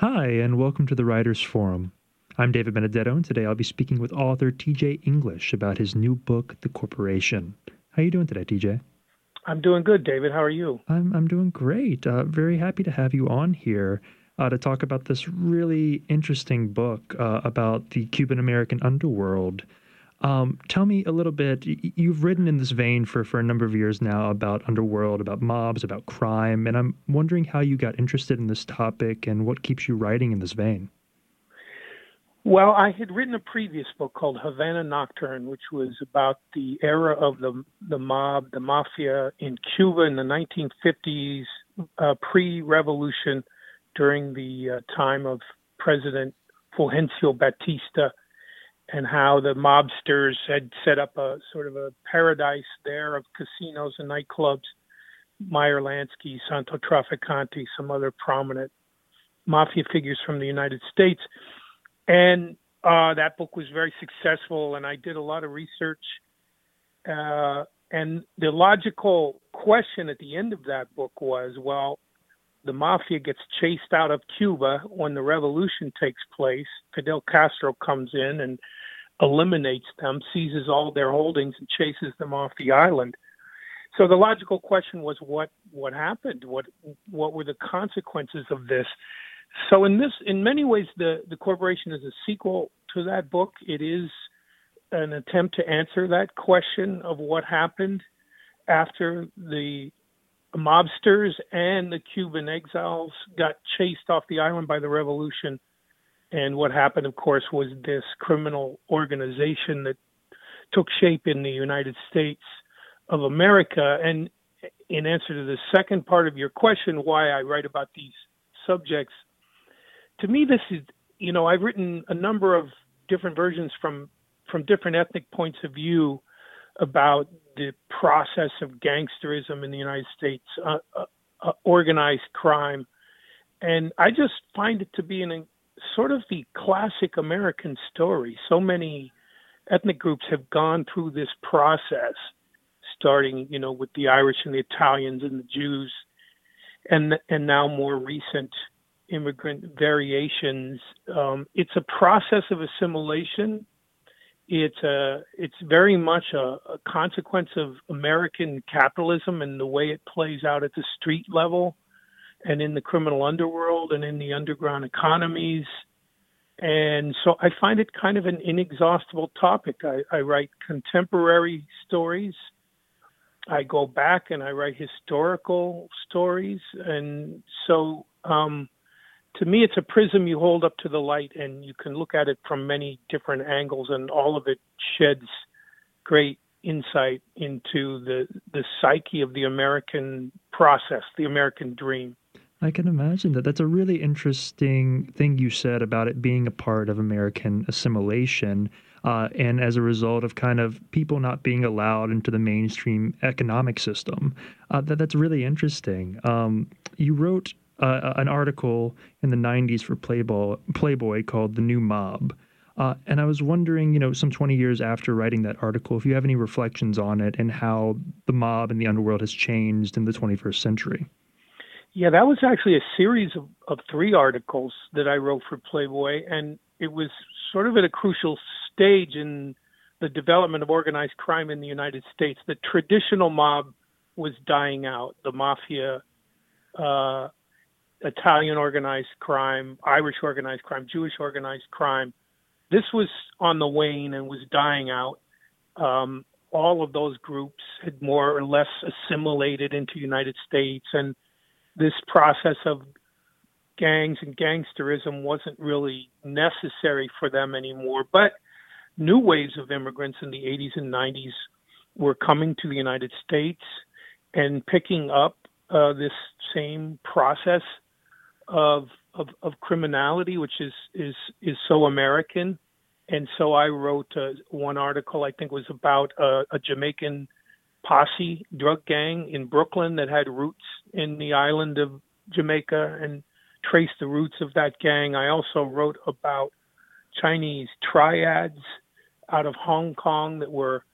Hi, and welcome to the Writers Forum. I'm David Benedetto, and today I'll be speaking with author TJ English about his new book, The Corporation. How are you doing today, TJ? I'm doing good, David. How are you? I'm I'm doing great. Uh, very happy to have you on here uh, to talk about this really interesting book uh, about the Cuban American underworld. Um, tell me a little bit. You've written in this vein for, for a number of years now about underworld, about mobs, about crime, and I'm wondering how you got interested in this topic and what keeps you writing in this vein. Well, I had written a previous book called Havana Nocturne, which was about the era of the the mob, the mafia in Cuba in the 1950s, uh, pre-revolution, during the uh, time of President Fulgencio Batista and how the mobsters had set up a sort of a paradise there of casinos and nightclubs. Meyer Lansky, Santo Trafficante, some other prominent mafia figures from the United States. And uh, that book was very successful, and I did a lot of research. Uh, and the logical question at the end of that book was well, the mafia gets chased out of Cuba when the revolution takes place. Fidel Castro comes in and eliminates them, seizes all their holdings, and chases them off the island. So the logical question was, what what happened? What what were the consequences of this? So in this, in many ways, the the corporation is a sequel to that book. It is an attempt to answer that question of what happened after the mobsters and the Cuban exiles got chased off the island by the revolution. And what happened, of course, was this criminal organization that took shape in the United States of America. And in answer to the second part of your question, why I write about these subjects, to me, this is, you know, I've written a number of different versions from from different ethnic points of view about the process of gangsterism in the United States, uh, uh, uh, organized crime, and I just find it to be an sort of the classic American story. So many ethnic groups have gone through this process, starting, you know, with the Irish and the Italians and the Jews, and and now more recent immigrant variations. Um, it's a process of assimilation it's a it's very much a, a, consequence of American capitalism and the way it plays out at the street level and in the criminal underworld and in the underground economies. And so I find it kind of an inexhaustible topic. I, I write contemporary stories. I go back and I write historical stories. And so um, to me, it's a prism you hold up to the light, and you can look at it from many different angles, and all of it sheds great insight into the the psyche of the American process, the American dream. I can imagine that. That's a really interesting thing you said about it being a part of American assimilation. Uh, and as a result of kind of people not being allowed into the mainstream economic system, uh, that that's really interesting. Um, you wrote uh, an article in the 90s for Playboy, Playboy called The New Mob. Uh, and I was wondering, you know, some 20 years after writing that article, if you have any reflections on it and how the mob and the underworld has changed in the 21st century. Yeah, that was actually a series of, of three articles that I wrote for Playboy. And it was sort of at a crucial stage in the development of organized crime in the United States. The traditional mob was dying out. The mafia uh, Italian organized crime, Irish organized crime, Jewish organized crime. This was on the wane and was dying out. Um, all of those groups had more or less assimilated into United States, and this process of gangs and gangsterism wasn't really necessary for them anymore. But new waves of immigrants in the 80s and 90s were coming to the United States and picking up uh, this same process of of, of criminality, which is is is so American. And so I wrote uh, one article. I think was about a, a Jamaican posse drug gang in Brooklyn that had roots in the island of Jamaica and traced the roots of that gang. I also wrote about Chinese triads out of Hong Kong that were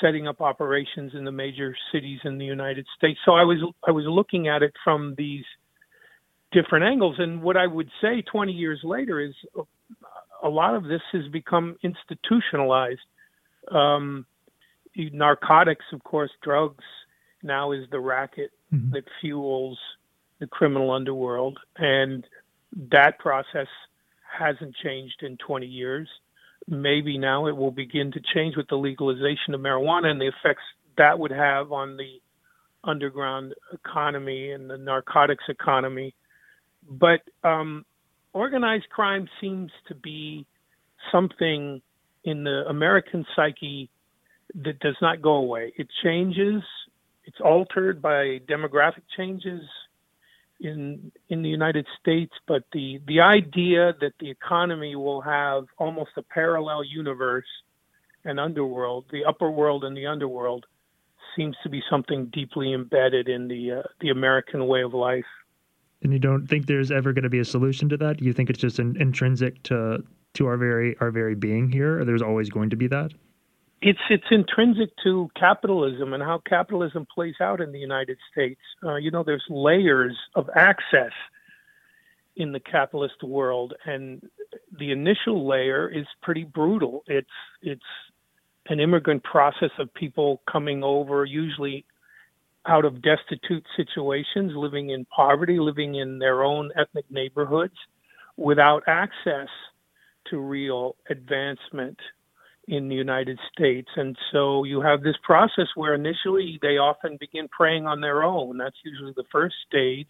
setting up operations in the major cities in the United States. So I was I was looking at it from these different angles. And what I would say 20 years later is a lot of this has become institutionalized. Um, narcotics, of course, drugs now is the racket mm-hmm. that fuels the criminal underworld. And that process hasn't changed in 20 years. Maybe now it will begin to change with the legalization of marijuana and the effects that would have on the underground economy and the narcotics economy. But um, organized crime seems to be something in the American psyche that does not go away. It changes, it's altered by demographic changes in in the United States, but the the idea that the economy will have almost a parallel universe and underworld, the upper world and the underworld, seems to be something deeply embedded in the uh, the American way of life. And you don't think there's ever going to be a solution to that? You think it's just an intrinsic to to our very our very being here? There's always going to be that. It's it's intrinsic to capitalism and how capitalism plays out in the United States. Uh, you know, there's layers of access in the capitalist world, and the initial layer is pretty brutal. It's it's an immigrant process of people coming over, usually out of destitute situations, living in poverty, living in their own ethnic neighborhoods without access to real advancement in the United States. And so you have this process where initially they often begin preying on their own. That's usually the first stage.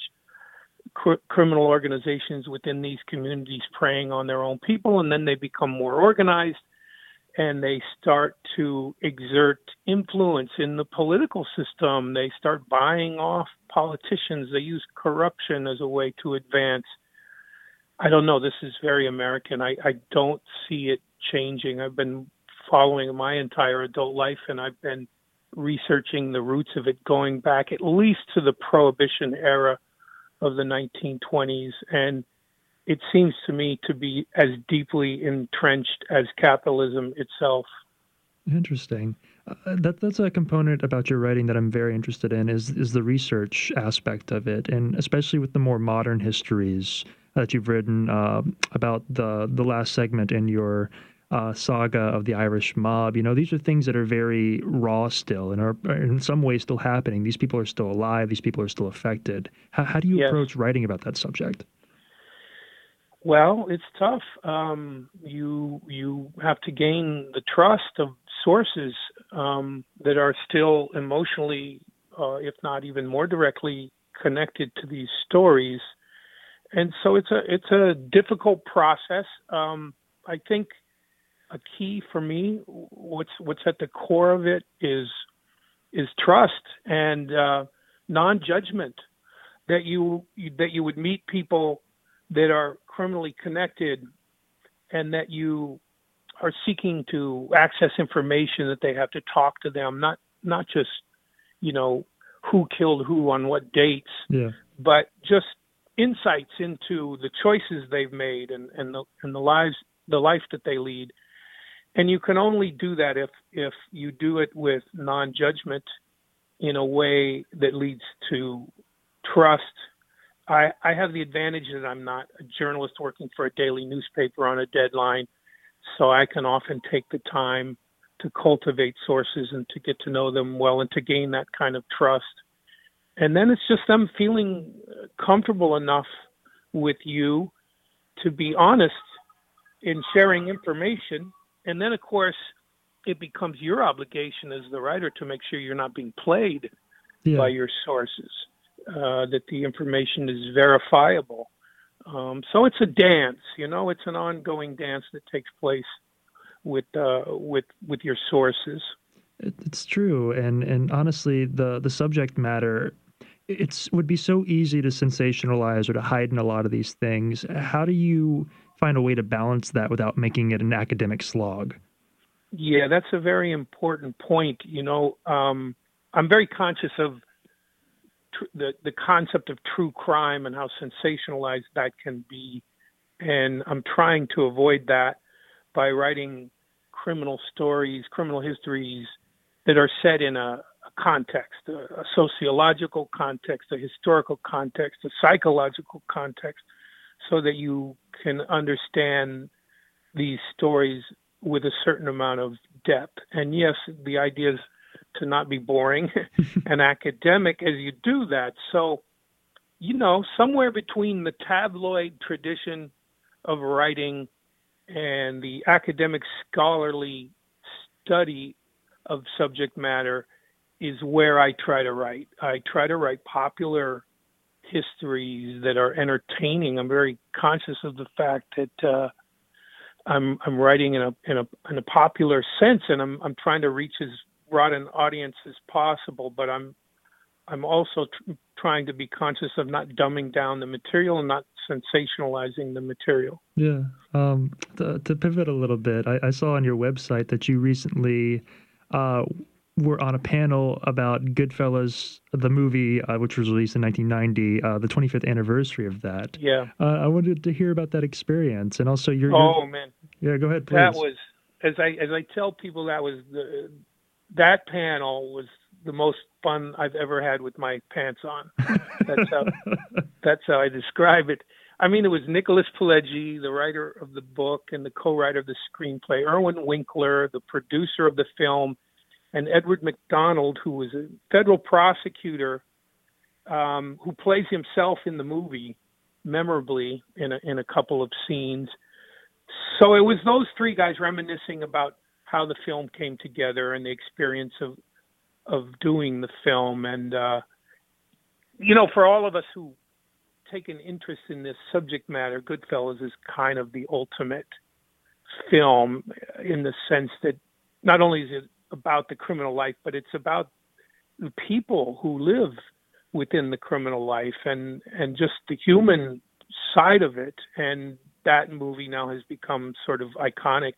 Cr- criminal organizations within these communities preying on their own people, and then they become more organized and they start to exert influence in the political system. They start buying off politicians. They use corruption as a way to advance. I don't know. This is very American. I, I don't see it changing. I've been following my entire adult life, and I've been researching the roots of it going back at least to the Prohibition era of the 1920s. And it seems to me to be as deeply entrenched as capitalism itself. Interesting. Uh, that that's a component about your writing that I'm very interested in is is the research aspect of it, and especially with the more modern histories that you've written uh, about the the last segment in your uh, saga of the Irish mob. You know, these are things that are very raw still and are, are, in some ways still happening. These people are still alive. These people are still affected. How, how do you yes. approach writing about that subject? Well, it's tough. Um, you you have to gain the trust of sources um, that are still emotionally, uh, if not even more directly, connected to these stories, and so it's a it's a difficult process. Um, I think a key for me, what's what's at the core of it is is trust and uh, non-judgment. That you that you would meet people that are criminally connected and that you are seeking to access information that they have to talk to them not not just you know who killed who on what dates yeah. but just insights into the choices they've made and and the and the lives the life that they lead and you can only do that if if you do it with non-judgment in a way that leads to trust I, I have the advantage that I'm not a journalist working for a daily newspaper on a deadline, so I can often take the time to cultivate sources and to get to know them well and to gain that kind of trust. And then it's just them feeling comfortable enough with you to be honest in sharing information. And then, of course, it becomes your obligation as the writer to make sure you're not being played yeah. by your sources uh, that the information is verifiable. Um, so it's a dance, you know, it's an ongoing dance that takes place with uh, with with your sources. It's true, and and honestly, the the subject matter it's would be so easy to sensationalize or to hide in a lot of these things. How do you find a way to balance that without making it an academic slog? Yeah, that's a very important point. You know, um, I'm very conscious of tr- the the concept of true crime and how sensationalized that can be, and I'm trying to avoid that by writing criminal stories, criminal histories that are set in a, context, a, a sociological context, a historical context, a psychological context, so that you can understand these stories with a certain amount of depth. And yes, the idea is to not be boring and academic as you do that. So, you know, somewhere between the tabloid tradition of writing and the academic scholarly study of subject matter is where I try to write. I try to write popular histories that are entertaining. I'm very conscious of the fact that uh, I'm I'm writing in a in a in a popular sense, and I'm I'm trying to reach as broad an audience as possible. But I'm I'm also tr- trying to be conscious of not dumbing down the material and not sensationalizing the material. Yeah. Um, to, to, pivot a little bit, I, I, saw on your website that you recently uh, were on a panel about Goodfellas, the movie, uh, which was released in 1990, uh, the 25th anniversary of that. Yeah. Uh, I wanted to hear about that experience and also your. Oh man. Yeah, go ahead, please. That was as I as I tell people that was the that panel was the most fun I've ever had with my pants on. That's how that's how I describe it. I mean, it was Nicholas Pileggi, the writer of the book and the co-writer of the screenplay, Irwin Winkler, the producer of the film, and Edward McDonald, who was a federal prosecutor um, who plays himself in the movie memorably in a, in a couple of scenes. So it was those three guys reminiscing about how the film came together and the experience of of doing the film and uh, you know for all of us who take an interest in this subject matter goodfellas is kind of the ultimate film in the sense that not only is it about the criminal life, but it's about the people who live within the criminal life and and just the human side of it. And that movie now has become sort of iconic,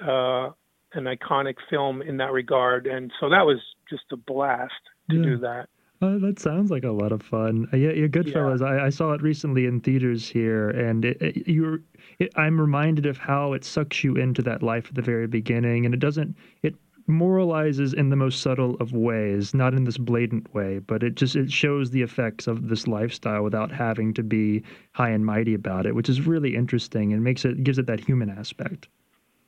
uh, an iconic film in that regard. And so that was just a blast to yeah. do that. Uh, that sounds like a lot of fun. Uh, yeah, yeah, Goodfellas. Yeah. I, I, saw it recently in theaters here, and it, it, you're. It, I'm reminded of how it sucks you into that life at the very beginning, and it doesn't. It moralizes in the most subtle of ways, not in this blatant way, but it just it shows the effects of this lifestyle without having to be high and mighty about it, which is really interesting and makes it gives it that human aspect.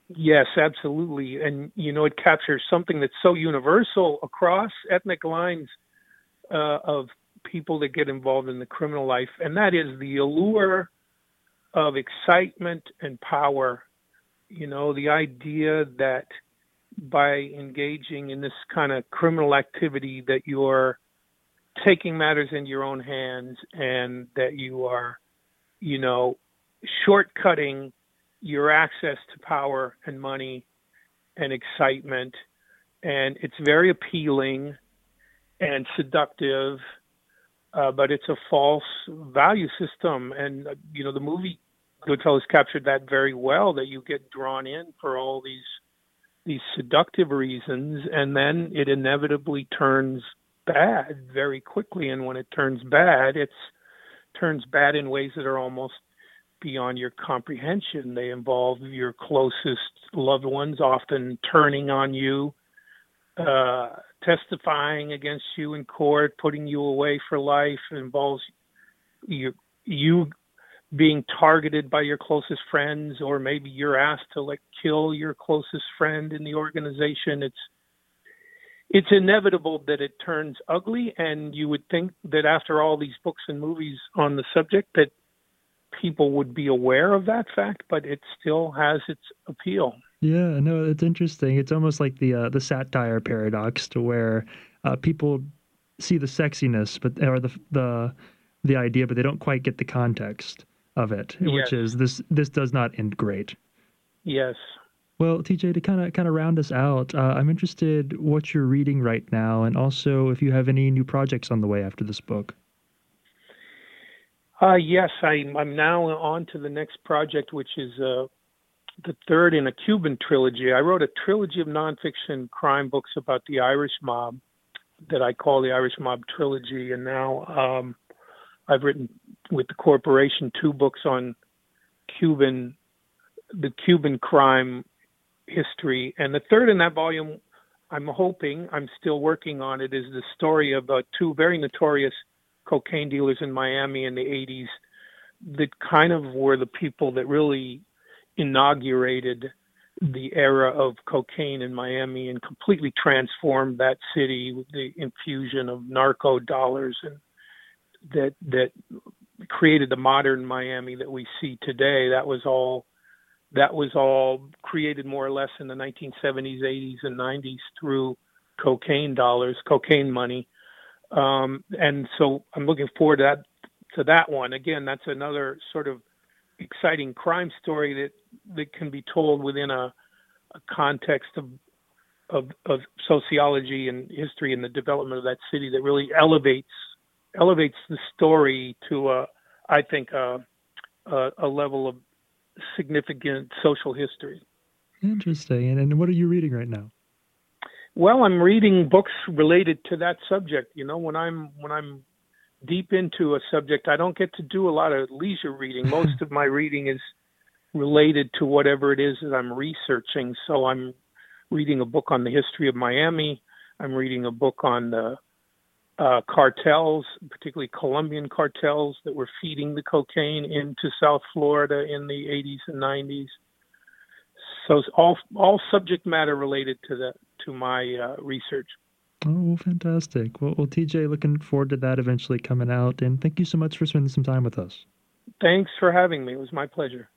Yes, absolutely. And you know, it captures something that's so universal across ethnic lines uh, of people that get involved in the criminal life, and that is the allure of excitement and power. You know, the idea that by engaging in this kind of criminal activity that you're taking matters in your own hands and that you are, you know, shortcutting your access to power and money and excitement. And it's very appealing and seductive, uh, but it's a false value system. And, uh, you know, the movie Goodfellas captured that very well that you get drawn in for all these these seductive reasons, and then it inevitably turns bad very quickly. And when it turns bad, it turns bad in ways that are almost beyond your comprehension. They involve your closest loved ones often turning on you, uh, testifying against you in court, putting you away for life. It involves you, you being targeted by your closest friends or maybe you're asked to like kill your closest friend in the organization it's it's inevitable that it turns ugly and you would think that after all these books and movies on the subject that people would be aware of that fact but it still has its appeal. Yeah no it's interesting. It's almost like the uh, the satire paradox to where uh, people see the sexiness but or the the the idea but they don't quite get the context of it, yes. which is this this does not end great. Yes. Well, TJ, to kind of kind of round us out, uh, I'm interested what you're reading right now, and also if you have any new projects on the way after this book. Uh, yes, I, I'm now on to the next project, which is uh, the third in a Cuban trilogy. I wrote a trilogy of nonfiction crime books about the Irish mob that I call the Irish Mob Trilogy, and now um, I've written with the corporation two books on Cuban, the Cuban crime history, and the third in that volume I'm hoping, I'm still working on it, is the story of uh, two very notorious cocaine dealers in Miami in the 80s that kind of were the people that really inaugurated the era of cocaine in Miami and completely transformed that city with the infusion of narco dollars and that that created the modern Miami that we see today. That was all that was all created more or less in the 1970s, 80s, and 90s through cocaine dollars, cocaine money. Um, and so I'm looking forward to that to that one. Again, that's another sort of exciting crime story that that can be told within a, a context of, of, of sociology and history and the development of that city that really elevates elevates the story to a I think a, level of significant social history. Interesting. And, and what are you reading right now? Well, I'm reading books related to that subject. You know, when I'm when I'm deep into a subject, I don't get to do a lot of leisure reading. Most of my reading is related to whatever it is that I'm researching. So I'm reading a book on the history of Miami. I'm reading a book on the uh, cartels, particularly Colombian cartels that were feeding the cocaine into South Florida in the 80s and 90s. So all all subject matter related to the to my uh, research. Oh, fantastic. Well, well, TJ, looking forward to that eventually coming out. And thank you so much for spending some time with us. Thanks for having me. It was my pleasure.